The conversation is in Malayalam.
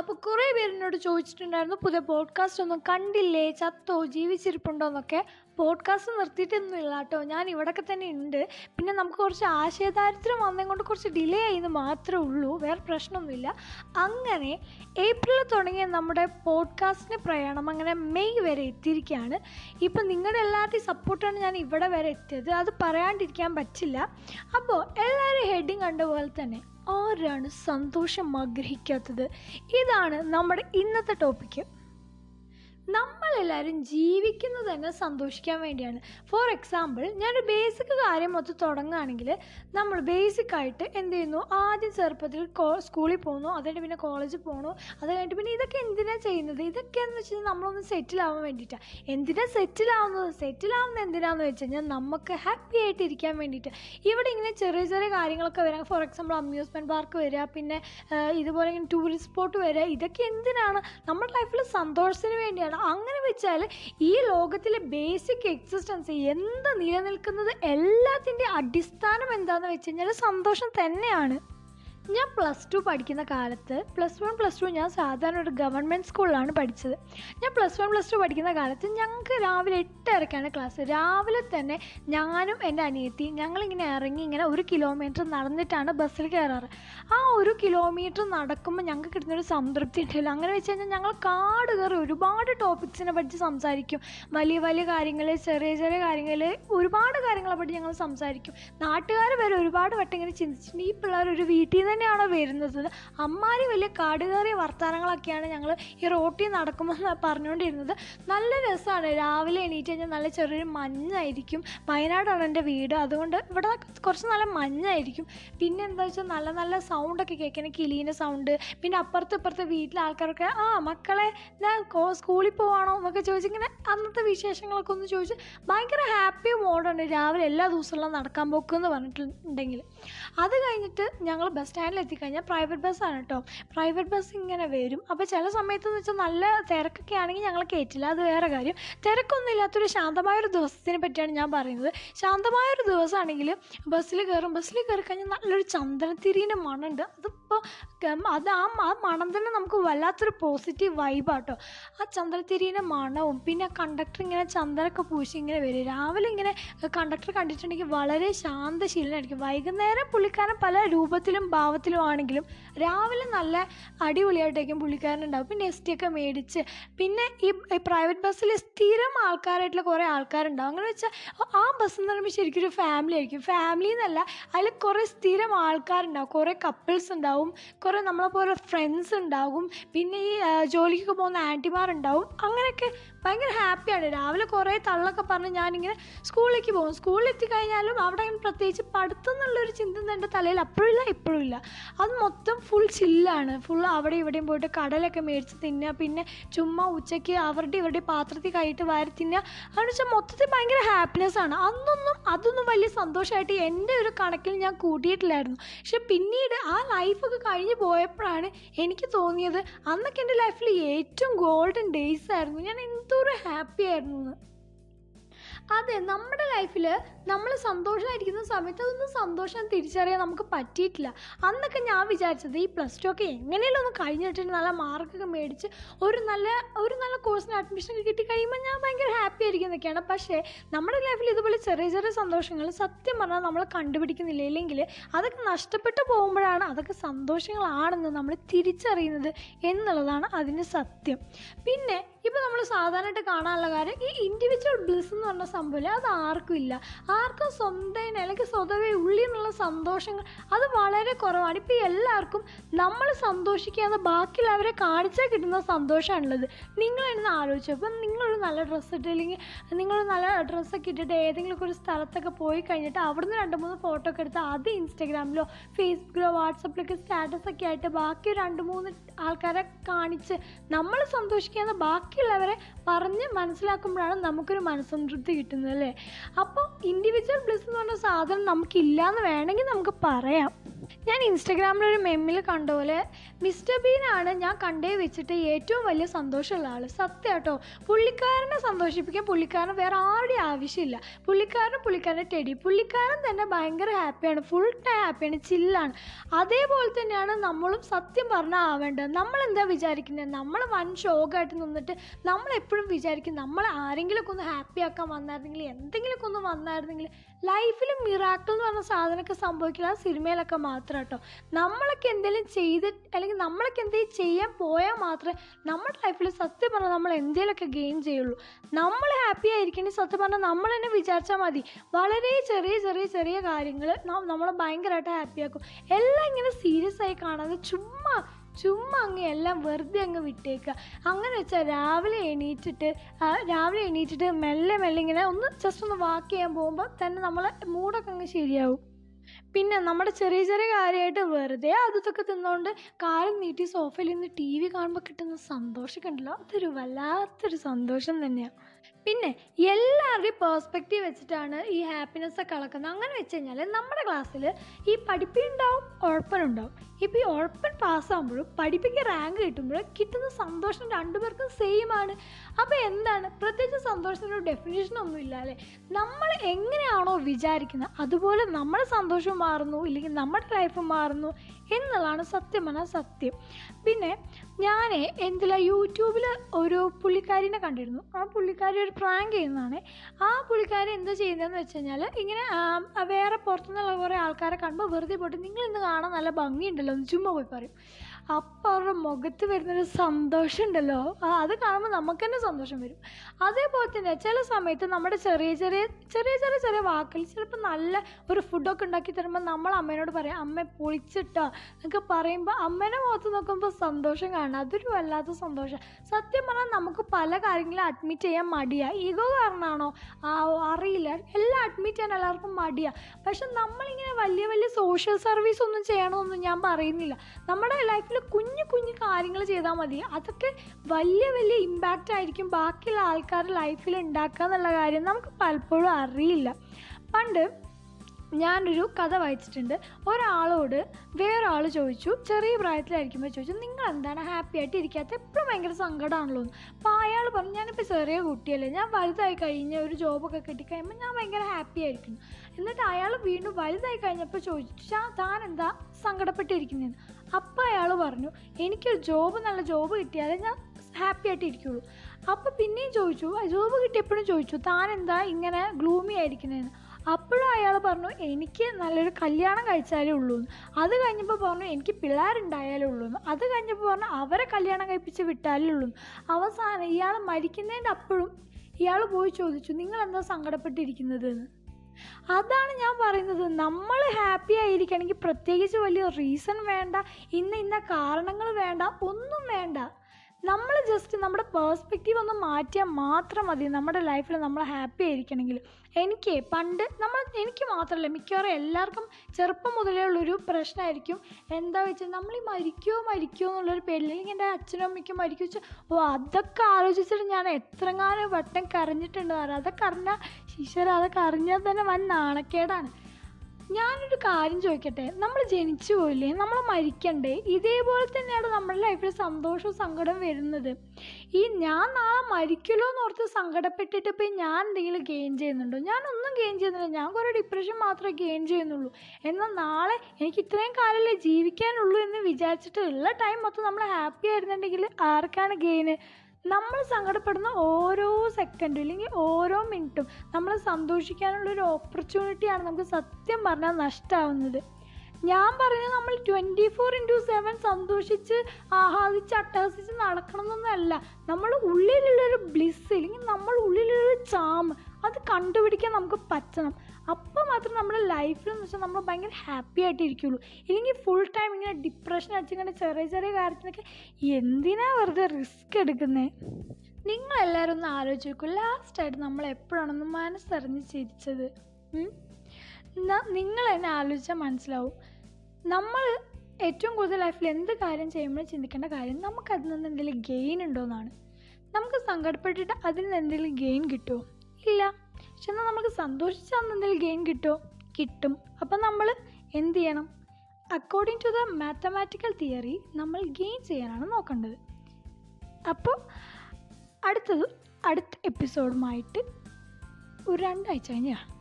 അപ്പോൾ കുറേ പേര് എന്നോട് ചോദിച്ചിട്ടുണ്ടായിരുന്നു പുതിയ പോഡ്കാസ്റ്റ് ഒന്നും കണ്ടില്ലേ? ചത്തോ? ജീവിച്ചിരിപ്പുണ്ടോ എന്നൊക്കെ പോഡ്കാസ്റ്റ് നിർത്തിയിട്ടൊന്നും ഇല്ല കേട്ടോ. ഞാൻ ഇവിടെയൊക്കെ തന്നെ ഉണ്ട്. പിന്നെ നമുക്ക് കുറച്ച് ആശയദാരിദ്ര്യം വന്നതും കൊണ്ട് കുറച്ച് ഡിലേ ആയിന്ന് മാത്രമേ ഉള്ളൂ. വേറെ പ്രശ്നമൊന്നുമില്ല. അങ്ങനെ ഏപ്രിൽ തുടങ്ങിയ നമ്മുടെ പോഡ്കാസ്റ്റിന്റെ പ്രയാണം അങ്ങനെ മെയ് വരെ എത്തിയിരിക്കുകയാണ്. ഇപ്പം നിങ്ങളുടെ എല്ലാവരുടെയും സപ്പോർട്ടാണ് ഞാൻ ഇവിടെ വരെ എത്തിയത്. അത് പറയാണ്ടിരിക്കാൻ പറ്റില്ല. അപ്പോൾ എല്ലാവരും ഹെഡിങ് കണ്ട പോലെ തന്നെ ആരാണ് സന്തോഷം ആഗ്രഹിക്കാത്തത്? ഇതാണ് നമ്മുടെ ഇന്നത്തെ ടോപ്പിക്ക് നമ്മളെല്ലാവരും ജീവിക്കുന്നത് തന്നെ സന്തോഷിക്കാൻ വേണ്ടിയാണ്. ഫോർ എക്സാമ്പിൾ ഞാനൊരു ബേസിക് കാര്യം മൊത്തം തുടങ്ങുകയാണെങ്കിൽ നമ്മൾ ബേസിക് ആയിട്ട് എന്ത് ചെയ്യുന്നു? ആദ്യം ചെറുപ്പത്തിൽ സ്കൂളിൽ പോകുന്നു അത് പിന്നെ കോളേജിൽ പോകണു അത് കഴിഞ്ഞിട്ട് പിന്നെ ഇതൊക്കെ എന്തിനാണ് ചെയ്യുന്നത്? ഇതൊക്കെ എന്ന് വെച്ചാൽ നമ്മളൊന്ന് സെറ്റിൽ ആവാൻ വേണ്ടിയിട്ടാണ് എന്തിനാണ് സെറ്റിൽ ആവുന്നത്? സെറ്റിൽ ആവുന്നത് എന്തിനാന്ന് വെച്ച് കഴിഞ്ഞാൽ നമുക്ക് ഹാപ്പി ആയിട്ട് ഇരിക്കാൻ വേണ്ടിയിട്ട്. ഇവിടെ ഇങ്ങനെ ചെറിയ ചെറിയ കാര്യങ്ങളൊക്കെ വരാം. ഫോർ എക്സാമ്പിൾ അമ്യൂസ്മെന്റ് പാർക്ക് വരിക പിന്നെ ഇതുപോലെ ഇങ്ങനെ ടൂറിസ്റ്റ് സ്പോട്ട് വരിക ഇതൊക്കെ എന്തിനാണ്? നമ്മുടെ ലൈഫിൽ സന്തോഷത്തിന് വേണ്ടിയാണ്. അങ്ങനെ വെച്ചാൽ ഈ ലോകത്തിലെ ബേസിക് എക്സിസ്റ്റൻസ് എന്ത് നിലനിൽക്കുന്നത് എല്ലാത്തിന്റെ അടിസ്ഥാനം എന്താണെന്ന് വെച്ച് കഴിഞ്ഞാൽ സന്തോഷം തന്നെയാണ്. ഞാൻ പ്ലസ് ടു പഠിക്കുന്ന കാലത്ത് പ്ലസ് വൺ പ്ലസ് ടു ഞാൻ സാധാരണ ഒരു ഗവൺമെന്റ് സ്കൂളിലാണ് പഠിച്ചത്. ഞാൻ പ്ലസ് വൺ പ്ലസ് ടു പഠിക്കുന്ന കാലത്ത് ഞങ്ങൾക്ക് രാവിലെ എട്ടരക്കാണ് ക്ലാസ് രാവിലെ തന്നെ ഞാനും എന്റെ അനിയത്തി ഞങ്ങളിങ്ങനെ ഇറങ്ങി ഇങ്ങനെ ഒരു കിലോമീറ്റർ നടന്നിട്ടാണ് ബസ്സിൽ കയറാറ് ആ ഒരു കിലോമീറ്റർ നടക്കുമ്പോൾ ഞങ്ങൾക്ക് കിട്ടുന്നൊരു സംതൃപ്തി ഉണ്ടല്ലോ. അങ്ങനെ വെച്ച് കഴിഞ്ഞാൽ ഞങ്ങൾ കാട് കയറി ഒരുപാട് ടോപ്പിക്സിനെ പറ്റി സംസാരിക്കും. വലിയ വലിയ കാര്യങ്ങൾ ചെറിയ ചെറിയ കാര്യങ്ങൾ ഒരുപാട് കാര്യങ്ങളെ പറ്റി ഞങ്ങൾ സംസാരിക്കും. നാട്ടുകാർ വരെ ഒരുപാട് വട്ടം ഇങ്ങനെ ചിന്തിച്ചിട്ടുണ്ട്. ഈ പിള്ളേർ ഒരു വീട്ടിൽ തന്നെയാണോ വരുന്നത്? അമ്മാരി വലിയ കാടുകയറിയ വർത്തമാനങ്ങളൊക്കെയാണ് ഞങ്ങൾ ഈ റോട്ടിൽ നടക്കുമ്പോൾ പറഞ്ഞുകൊണ്ടിരുന്നത് നല്ല രസമാണ് രാവിലെ എണീറ്റ് കഴിഞ്ഞാൽ നല്ല ചെറിയൊരു മഞ്ഞായിരിക്കും. വയനാടാണ് എന്റെ വീട്. അതുകൊണ്ട് ഇവിടെ കുറച്ച് നല്ല മഞ്ഞായിരിക്കും. പിന്നെ എന്താ വെച്ചാൽ നല്ല നല്ല സൗണ്ടൊക്കെ കേൾക്കണം കിളീന്റെ സൗണ്ട് പിന്നെ അപ്പുറത്ത് ഇപ്പുറത്തെ വീട്ടിലെ ആൾക്കാരൊക്കെ ആ മക്കളെ ഞാൻ സ്കൂളിൽ പോവാണോ? എന്നൊക്കെ ചോദിച്ചിങ്ങനെ അന്നത്തെ വിശേഷങ്ങളൊക്കെ ഒന്ന് ചോദിച്ച് ഭയങ്കര ഹാപ്പി മോഡാണ് രാവിലെ എല്ലാ ദിവസമുള്ള നടക്കാൻ പോക്ക് എന്ന് പറഞ്ഞിട്ടുണ്ടെങ്കിൽ അത് കഴിഞ്ഞിട്ട് ഞങ്ങൾ ബസ് സ്റ്റാൻഡിൽ എത്തിക്കഴിഞ്ഞാൽ പ്രൈവറ്റ് ബസ്സാണ് കേട്ടോ പ്രൈവറ്റ് ബസ് ഇങ്ങനെ വരും. അപ്പോൾ ചില സമയത്ത് എന്ന് വെച്ചാൽ നല്ല തിരക്കൊക്കെ ആണെങ്കിൽ ഞങ്ങൾ കയറ്റില്ല അത് വേറെ കാര്യം. തിരക്കൊന്നും ഇല്ലാത്തൊരു ശാന്തമായൊരു ദിവസത്തിനെ പറ്റിയാണ് ഞാൻ പറയുന്നത്. ശാന്തമായൊരു ദിവസമാണെങ്കിൽ ബസ്സിൽ കയറും ബസ്സിൽ കയറി കഴിഞ്ഞാൽ നല്ലൊരു ചന്ദനത്തിരീന്റെ മണമുണ്ട്. അതിപ്പോൾ അത് ആ ആ മണം തന്നെ നമുക്ക് വല്ലാത്തൊരു പോസിറ്റീവ് വൈബാട്ടോ ആ ചന്ദനത്തിരീന്റെ മണവും പിന്നെ കണ്ടക്ടർ ഇങ്ങനെ ചന്ദനമൊക്കെ പൂശി ഇങ്ങനെ വരും. രാവിലെ ഇങ്ങനെ കണ്ടക്ടർ കണ്ടിട്ടുണ്ടെങ്കിൽ വളരെ ശാന്തശീലനായിരിക്കും. വൈകുന്നേരം പുള്ളിക്കാരൻ പല രൂപത്തിലും ഭാവത്തിലും ആണെങ്കിലും രാവിലെ നല്ല അടിപൊളിയായിട്ടേക്കും പുള്ളിക്കാരനുണ്ടാവും പിന്നെ എസ് ടി ഒക്കെ മേടിച്ച് പിന്നെ ഈ പ്രൈവറ്റ് ബസ്സിൽ സ്ഥിരം ആൾക്കാരായിട്ടുള്ള കുറേ ആൾക്കാരുണ്ടാവും. അങ്ങനെ വെച്ചാൽ ആ ബസ് എന്ന് പറയുമ്പോൾ ശരിക്കും ഒരു ഫാമിലി ആയിരിക്കും. ഫാമിലി എന്നല്ല അതിൽ കുറേ സ്ഥിരം ആൾക്കാരുണ്ടാവും. കുറേ കപ്പിൾസ് ഉണ്ടാവും. കുറേ നമ്മളെ പോലെ ഫ്രണ്ട്സ് ഉണ്ടാവും പിന്നെ ഈ ജോലിക്കൊക്കെ പോകുന്ന ആന്റിമാരുണ്ടാവും അങ്ങനെയൊക്കെ ഭയങ്കര ഹാപ്പിയാണ്. രാവിലെ കുറേ തള്ളൊക്കെ പറഞ്ഞ് ഞാനിങ്ങനെ സ്കൂളിലേക്ക് പോകും. സ്കൂളിൽ എത്തിക്കഴിഞ്ഞാലും അവിടെ പ്രത്യേകിച്ച് പഠിത്തം എന്നുള്ളൊരു ചിന്ത എന്റെ തലയിൽ അപ്പോഴും ഇല്ല ഇപ്പോഴും ഇല്ല. അത് മൊത്തം ഫുൾ ചില്ലാണ് ഫുൾ അവിടെ ഇവിടെയും പോയിട്ട് കടലൊക്കെ മേടിച്ച് തിന്നുക പിന്നെ ചുമ്മാ ഉച്ചയ്ക്ക് അവരുടെ ഇവരുടെ പാത്രത്തിൽ കൈയിട്ട് വാരി തിന്നുക. അതെന്ന് വെച്ചാൽ മൊത്തത്തിൽ ഭയങ്കര ഹാപ്പിനെസ് ആണ്. അന്നൊന്നും അതൊന്നും വലിയ സന്തോഷമായിട്ട് എന്റെ ഒരു കണക്കിൽ ഞാൻ കൂട്ടിയിട്ടില്ലായിരുന്നു. പക്ഷെ പിന്നീട് ആ ലൈഫൊക്കെ കഴിഞ്ഞ് പോയപ്പോഴാണ് എനിക്ക് തോന്നിയത് അന്നൊക്കെ എന്റെ ലൈഫിൽ ഏറ്റവും ഗോൾഡൻ ഡേയ്സ് ആയിരുന്നു. ഞാൻ എന്തോരം ഹാപ്പി ആയിരുന്നു. അതെ നമ്മുടെ ലൈഫിൽ നമ്മൾ സന്തോഷമായിരിക്കുന്ന സമയത്ത് അതൊന്നും സന്തോഷം തിരിച്ചറിയാൻ നമുക്ക് പറ്റിയിട്ടില്ല. അന്നൊക്കെ ഞാൻ വിചാരിച്ചത് ഈ പ്ലസ് ടു ഒക്കെ എങ്ങനെയെങ്കിലും ഒന്ന് കഴിഞ്ഞിട്ട് നല്ല മാർക്കൊക്കെ മേടിച്ച് ഒരു നല്ല ഒരു നല്ല കോഴ്സിന് അഡ്മിഷൻ ഒക്കെ കിട്ടി കഴിയുമ്പോൾ ഞാൻ ഭയങ്കര ഹാപ്പി ആയിരിക്കുന്നൊക്കെയാണ് പക്ഷേ നമ്മുടെ ലൈഫിൽ ഇതുപോലെ ചെറിയ ചെറിയ സന്തോഷങ്ങൾ സത്യം പറഞ്ഞാൽ നമ്മൾ കണ്ടുപിടിക്കുന്നില്ല. ഇല്ലെങ്കിൽ അതൊക്കെ നഷ്ടപ്പെട്ടു പോകുമ്പോഴാണ് അതൊക്കെ സന്തോഷങ്ങളാണെന്ന് നമ്മൾ തിരിച്ചറിയുന്നത് എന്നുള്ളതാണ് അതിന്റെ സത്യം. പിന്നെ ഇപ്പോൾ നമ്മൾ സാധാരണയായിട്ട് കാണാനുള്ള കാര്യം ഈ ഇൻഡിവിജ്വൽ ബ്ലിസ് എന്ന് പറഞ്ഞ സംഭവമില്ല. അത് ആർക്കും ഇല്ല. ആർക്കും സ്വന്തം അല്ലെങ്കിൽ സ്വതവേ ഉള്ളിൽ നിന്നുള്ള സന്തോഷങ്ങൾ അത് വളരെ കുറവാണ്. ഇപ്പോൾ എല്ലാവർക്കും നമ്മൾ സന്തോഷിക്കാതെ ബാക്കിയുള്ളവരെ കാണിച്ചാൽ കിട്ടുന്ന സന്തോഷമാണുള്ളത്. നിങ്ങൾ എന്ന് ആലോചിച്ചു. അപ്പം നിങ്ങളൊരു നല്ല ഡ്രസ്സ് ഇട്ട് അല്ലെങ്കിൽ നിങ്ങളൊരു നല്ല ഡ്രസ്സൊക്കെ ഇട്ടിട്ട് ഏതെങ്കിലും ഒരു സ്ഥലത്തൊക്കെ പോയി കഴിഞ്ഞിട്ട് അവിടുന്ന് രണ്ട് മൂന്ന് ഫോട്ടോ ഒക്കെ എടുത്ത് അത് ഇൻസ്റ്റാഗ്രാമിലോ ഫേസ്ബുക്കിലോ വാട്സപ്പിലൊക്കെ സ്റ്റാറ്റസ് ഒക്കെ ആയിട്ട് ബാക്കി രണ്ട് മൂന്ന് ആൾക്കാരെ കാണിച്ച് നമ്മൾ സന്തോഷിക്കാതെ ബാക്കിയുള്ളവരെ പറഞ്ഞ് മനസ്സിലാക്കുമ്പോഴാണ് നമുക്കൊരു മനസ്സംതൃപ്തി കിട്ടുന്നത് അല്ലേ? അപ്പോൾ ഇൻഡിവിജ്വൽ ബ്ലിസ് എന്ന് പറഞ്ഞ സാധനം നമുക്കില്ല എന്ന് വേണമെങ്കിൽ നമുക്ക് പറയാം. ഞാൻ ഇൻസ്റ്റഗ്രാമിലൊരു മെമ്മിൽ കണ്ട പോലെ മിസ്റ്റർ ബീനാണ് ഞാൻ കണ്ടേ വെച്ചിട്ട് ഏറ്റവും വലിയ സന്തോഷമുള്ള ആൾ സത്യം കേട്ടോ. പുള്ളിക്കാരനെ സന്തോഷിപ്പിക്കാൻ പുള്ളിക്കാരൻ വേറെ ആരുടെയും ആവശ്യമില്ല. പുള്ളിക്കാരൻ പുള്ളിക്കാരന്റെ ടെടി പുള്ളിക്കാരൻ തന്നെ ഭയങ്കര ഹാപ്പിയാണ്. ഫുൾ ടൈം ഹാപ്പിയാണ്. ചില്ലാണ് അതേപോലെ തന്നെയാണ് നമ്മളും സത്യം പറഞ്ഞാൽ ആവേണ്ടത്. നമ്മൾ എന്താ വിചാരിക്കുന്നത് നമ്മൾ വൻ ഷോക്കായിട്ട് നിന്നിട്ട് നമ്മളെപ്പോഴും വിചാരിക്കും നമ്മൾ ആരെങ്കിലുമൊക്കെ ഒന്ന് ഹാപ്പി ആക്കാൻ വന്നായിരുന്നെങ്കിൽ എന്തെങ്കിലുമൊക്കെ ഒന്ന് വന്നായിരുന്നെങ്കിൽ ലൈഫിൽ മിറാക്കിൾ എന്ന് പറഞ്ഞ സാധനമൊക്കെ സംഭവിക്കില്ല ആ സിനിമയിലൊക്കെ മാത്രം കേട്ടോ. നമ്മളൊക്കെ എന്തെങ്കിലും ചെയ്ത് അല്ലെങ്കിൽ നമ്മളൊക്കെ എന്തെങ്കിലും ചെയ്യാൻ പോയാൽ മാത്രമേ നമ്മുടെ ലൈഫിൽ സത്യം പറഞ്ഞാൽ നമ്മൾ എന്തേലൊക്കെ ഗെയിൻ ചെയ്യുള്ളൂ. നമ്മൾ ഹാപ്പി ആയിരിക്കണമെങ്കിൽ സത്യം പറഞ്ഞാൽ നമ്മൾ തന്നെ വിചാരിച്ചാൽ മതി. വളരെ ചെറിയ ചെറിയ ചെറിയ കാര്യങ്ങൾ നമ്മളെ ഭയങ്കരമായിട്ട് ഹാപ്പിയാക്കും എല്ലാം ഇങ്ങനെ സീരിയസ് ആയി കാണാതെ ചുമ്മാ ചുമ്മാ അങ്ങ് എല്ലാം വെറുതെ അങ്ങ് വിട്ടേക്കുക. അങ്ങനെ വെച്ചാൽ രാവിലെ എണീറ്റിട്ട് രാവിലെ എണീറ്റിട്ട് മെല്ലെ മെല്ലെ ഇങ്ങനെ ഒന്ന് ജസ്റ്റ് ഒന്ന് വാക്ക് ചെയ്യാൻ പോകുമ്പോൾ തന്നെ നമ്മളെ മൂടൊക്കെ അങ്ങ് ശരിയാവും. പിന്നെ നമ്മുടെ ചെറിയ ചെറിയ കാര്യമായിട്ട് വെറുതെ അതൊക്കെ തിന്നുകൊണ്ട് കാലം നീട്ടി സോഫയിൽ നിന്ന് ടി വി കാണുമ്പോൾ കിട്ടുന്ന സന്തോഷമൊക്കെ ഉണ്ടല്ലോ? അതൊരു വല്ലാത്തൊരു സന്തോഷം തന്നെയാണ് പിന്നെ എല്ലാവരുടെയും പേഴ്സ്പെക്റ്റീവ് വെച്ചിട്ടാണ് ഈ ഹാപ്പിനെസ് ഒക്കെ അളക്കുന്നത്. അങ്ങനെ വെച്ച് കഴിഞ്ഞാൽ നമ്മുടെ ക്ലാസ്സിൽ ഈ പഠിപ്പിണ്ടാവും ഉഴപ്പനുണ്ടാവും. ഇപ്പോൾ ഈ ഉഴപ്പൻ പാസ്സാകുമ്പോഴും പഠിപ്പിക്ക് റാങ്ക് കിട്ടുമ്പോഴും കിട്ടുന്ന സന്തോഷം രണ്ടുപേർക്കും സെയിം ആണ്. അപ്പോൾ എന്താണ്? പ്രത്യേകിച്ച് സന്തോഷത്തിനൊരു ഡെഫിനേഷൻ ഒന്നും ഇല്ല അല്ലേ? നമ്മൾ എങ്ങനെയാണോ വിചാരിക്കുന്നത് അതുപോലെ നമ്മുടെ സന്തോഷം മാറുന്നു ഇല്ലെങ്കിൽ നമ്മുടെ ലൈഫ് മാറുന്നു എന്നുള്ളതാണ് സത്യം പറഞ്ഞാൽ സത്യം. പിന്നെ ഞാൻ എന്തില്ല യൂട്യൂബിൽ ഒരു പുള്ളിക്കാരിനെ കണ്ടിരുന്നു. ആ പുള്ളിക്കാരി ഒരു പ്രാങ്ക് ചെയ്യുന്നതാണ്. ആ പുള്ളിക്കാരൻ എന്താ ചെയ്യുന്നതെന്ന് വെച്ച് കഴിഞ്ഞാൽ ഇങ്ങനെ വേറെ പുറത്തുനിന്നുള്ള കുറേ ആൾക്കാരെ കണ്ടു വെറുതെ പോയിട്ട് നിങ്ങൾ ഇന്ന് കാണാൻ നല്ല ഭംഗിയുണ്ടല്ലോ എന്ന് ചുമ്മാ പോയി പറയും. അപ്പോൾ അവരുടെ മുഖത്ത് വരുന്നൊരു സന്തോഷം ഉണ്ടല്ലോ അത് കാണുമ്പോൾ നമുക്ക് തന്നെ സന്തോഷം വരും. അതേപോലെ തന്നെ ചില സമയത്ത് നമ്മുടെ ചെറിയ ചെറിയ ചെറിയ ചെറിയ ചെറിയ വാക്കിൽ ചിലപ്പോൾ നല്ല ഒരു ഫുഡൊക്കെ ഉണ്ടാക്കി തരുമ്പോൾ നമ്മൾ അമ്മേനോട് പറയാം അമ്മ പൊളിച്ചിട്ടോ എന്നൊക്കെ പറയുമ്പോൾ അമ്മേനെ മുഖത്ത് നോക്കുമ്പോൾ സന്തോഷം കാണണം അതൊരു വല്ലാത്ത സന്തോഷം. സത്യം പറഞ്ഞാൽ നമുക്ക് പല കാര്യങ്ങളും അഡ്മിറ്റ് ചെയ്യാൻ മടിയാണ് ഈഗോ കാരണമാണോ ആ അറിയില്ല. എല്ലാം അഡ്മിറ്റ് ചെയ്യാൻ എല്ലാവർക്കും മടിയാണ് പക്ഷെ നമ്മളിങ്ങനെ വലിയ വലിയ സോഷ്യൽ സർവീസ് ഒന്നും ചെയ്യണമെന്നൊന്നും ഞാൻ പറയുന്നില്ല. നമ്മുടെ ലൈഫിൽ കുഞ്ഞു കുഞ്ഞു കാര്യങ്ങൾ ചെയ്താൽ മതി. അതൊക്കെ വലിയ വലിയ ഇമ്പാക്റ്റ് ആയിരിക്കും ബാക്കിയുള്ള ആൾക്കാരുടെ ലൈഫിൽ ഉണ്ടാക്കുക എന്നുള്ള കാര്യം നമുക്ക് പലപ്പോഴും അറിയില്ല. പണ്ട് ഞാനൊരു കഥ വായിച്ചിട്ടുണ്ട്. ഒരാളോട് വേറൊരാൾ ചോദിച്ചു ചെറിയ പ്രായത്തിലായിരിക്കുമ്പോൾ ചോദിച്ചു നിങ്ങൾ എന്താണ് ഹാപ്പി ആയിട്ട് ഇരിക്കാത്ത? എപ്പോഴും ഭയങ്കര സങ്കടമാണല്ലോ അപ്പോൾ അയാൾ പറഞ്ഞു ഞാനിപ്പോൾ ചെറിയ കുട്ടിയല്ലേ. ഞാൻ വലുതായി കഴിഞ്ഞ ഒരു ജോബൊക്കെ കിട്ടിക്കഴിയുമ്പോൾ ഞാൻ ഭയങ്കര ഹാപ്പി ആയിരിക്കുന്നു. എന്നിട്ട് അയാൾ വീണ്ടും വലുതായി കഴിഞ്ഞപ്പോൾ ചോദിച്ചു "ചാ, താൻ എന്താ സങ്കടപ്പെട്ടിരിക്കുന്നതെന്ന് അപ്പോൾ അയാൾ പറഞ്ഞു എനിക്കൊരു ജോബ് നല്ല ജോബ് കിട്ടിയാലേ ഞാൻ ഹാപ്പി ആയിട്ട് ഇരിക്കുള്ളൂ. അപ്പോൾ പിന്നെയും ചോദിച്ചു ജോബ് കിട്ടിയപ്പോഴും ചോദിച്ചു താൻ എന്താ ഇങ്ങനെ ഗ്ലൂമി ആയിരിക്കുന്നതെന്ന് അപ്പോഴും അയാൾ പറഞ്ഞു എനിക്ക് നല്ലൊരു കല്യാണം കഴിച്ചാലേ ഉള്ളൂ അത് കഴിഞ്ഞപ്പോൾ പറഞ്ഞു എനിക്ക് പിള്ളേരുണ്ടായാലേ ഉള്ളൂ അത് കഴിഞ്ഞപ്പോൾ പറഞ്ഞു അവരെ കല്യാണം കഴിപ്പിച്ച് വിട്ടാലേ ഉള്ളൂ അവസാനം ഇയാൾ മരിക്കുന്നതിന്റെ അപ്പോഴും ഇയാൾ പോയി ചോദിച്ചു നിങ്ങൾ എന്താ സങ്കടപ്പെട്ടിരിക്കുന്നത് എന്ന് അതാണ് ഞാൻ പറയുന്നത്. നമ്മൾ ഹാപ്പി ആയിരിക്കണമെങ്കിൽ പ്രത്യേകിച്ച് വലിയ റീസൺ വേണ്ട. ഇന്ന ഇന്ന കാരണങ്ങൾ വേണ്ട. ഒന്നും വേണ്ട. നമ്മൾ ജസ്റ്റ് നമ്മുടെ പേഴ്സ്പെക്റ്റീവ് ഒന്ന് മാറ്റിയാൽ മാത്രം മതി. നമ്മുടെ ലൈഫിൽ നമ്മൾ ഹാപ്പി ആയിരിക്കണമെങ്കിൽ. എനിക്ക് പണ്ട് നമ്മൾ എനിക്ക് മാത്രമല്ല മിക്കവാറും എല്ലാവർക്കും ചെറുപ്പം മുതലേ ഉള്ളൊരു പ്രശ്നമായിരിക്കും എന്താ വെച്ചാൽ നമ്മൾ ഈ മരിക്കുമോ മരിക്കുമോ എന്നുള്ളൊരു പേരിൽ അല്ലെങ്കിൽ എന്റെ അച്ഛനും അമ്മയ്ക്കും മരിക്കും വെച്ചാൽ ഓ അതൊക്കെ ആലോചിച്ചിട്ട് ഞാൻ എത്രങ്ങാനും വട്ടം കരഞ്ഞിട്ടുണ്ട്. അതൊക്കെ അറിഞ്ഞാൽ ഈശ്വര അതൊക്കെ അറിഞ്ഞാൽ തന്നെ വൻ നാണക്കേടാണ്. ഞാനൊരു കാര്യം ചോദിക്കട്ടെ? നമ്മൾ ജനിച്ചു പോയില്ലേ? നമ്മൾ മരിക്കണ്ടേ? ഇതേപോലെ തന്നെയാണ് നമ്മുടെ ലൈഫിൽ സന്തോഷവും സങ്കടവും വരുന്നത്. ഈ ഞാൻ നാളെ മരിക്കലോ എന്ന് ഓർത്ത് സങ്കടപ്പെട്ടിട്ട് ഇപ്പം ഞാൻ എന്തെങ്കിലും ഗെയിൻ ചെയ്യുന്നുണ്ടോ? ഞാനൊന്നും ഗെയിൻ ചെയ്യുന്നില്ല. ഞാൻ കുറേ ഡിപ്രഷൻ മാത്രമേ ഗെയിൻ ചെയ്യുന്നുള്ളൂ. എന്നാൽ നാളെ എനിക്ക് ഇത്രയും കാലമല്ലേ ജീവിക്കാനുള്ളൂ എന്ന് വിചാരിച്ചിട്ട് ഉള്ള ടൈം മൊത്തം നമ്മൾ ഹാപ്പി ആയിരുന്നുണ്ടെങ്കിൽ ആർക്കാണ് ഗെയിന് നമ്മൾ സങ്കടപ്പെടുന്ന ഓരോ സെക്കൻഡും അല്ലെങ്കിൽ ഓരോ മിനിറ്റും നമ്മൾ സന്തോഷിക്കാനുള്ള ഒരു ഓപ്പർച്യൂണിറ്റിയാണ് നമുക്ക് സത്യം പറഞ്ഞാൽ നഷ്ടമാവുന്നത് ഞാൻ പറയുന്നത് നമ്മൾ ട്വന്റി ഫോർ ഇന്റു സെവൻ സന്തോഷിച്ച് ആഹ്ലാദിച്ച് അട്ടഹസിച്ച് നടക്കണം എന്നൊന്നല്ല നമ്മൾ ഉള്ളിലുള്ളൊരു ബ്ലിസ് അല്ലെങ്കിൽ നമ്മൾ ഉള്ളിലുള്ളൊരു ചാം അത് കണ്ടുപിടിക്കാൻ നമുക്ക് പറ്റണം. അപ്പോൾ മാത്രം നമ്മുടെ ലൈഫിൽ എന്ന് വെച്ചാൽ നമ്മൾ ഭയങ്കര ഹാപ്പി ആയിട്ട് ഇരിക്കുള്ളൂ ഇല്ലെങ്കിൽ ഫുൾ ടൈം ഇങ്ങനെ ഡിപ്രഷൻ അടിച്ചിങ്ങനെ ചെറിയ ചെറിയ കാര്യത്തിനൊക്കെ എന്തിനാ വെറുതെ റിസ്ക് എടുക്കുന്നത് നിങ്ങളെല്ലാവരും ഒന്ന് ആലോചിച്ച് നോക്കൂ ലാസ്റ്റായിട്ട് നമ്മൾ എപ്പോഴാണെന്ന് മനസ്സറിഞ്ഞ് ചിരിച്ചത്? നിങ്ങൾ തന്നെ ആലോചിച്ചാൽ മനസ്സിലാവും. നമ്മൾ ഏറ്റവും കൂടുതൽ ലൈഫിൽ എന്ത് കാര്യം ചെയ്യുമ്പോഴും ചിന്തിക്കേണ്ട കാര്യം നമുക്കതിൽ നിന്ന് എന്തെങ്കിലും ഗെയിൻ ഉണ്ടോ എന്നാണ് നമുക്ക് സങ്കടപ്പെട്ടിട്ട് അതിൽ നിന്ന് എന്തെങ്കിലും ഗെയിൻ കിട്ടുമോ ഇല്ല. പക്ഷെ എന്നാൽ നമുക്ക് സന്തോഷിച്ചാൽ എന്തെങ്കിലും ഗെയിം കിട്ടുമോ കിട്ടും. അപ്പം നമ്മൾ എന്ത് ചെയ്യണം? According to the mathematical theory നമ്മൾ ഗെയിൻ ചെയ്യാനാണ് നോക്കേണ്ടത്. അപ്പോൾ അടുത്തത് അടുത്ത എപ്പിസോഡുമായിട്ട് ഒരു രണ്ടാഴ്ച കഴിഞ്ഞാൽ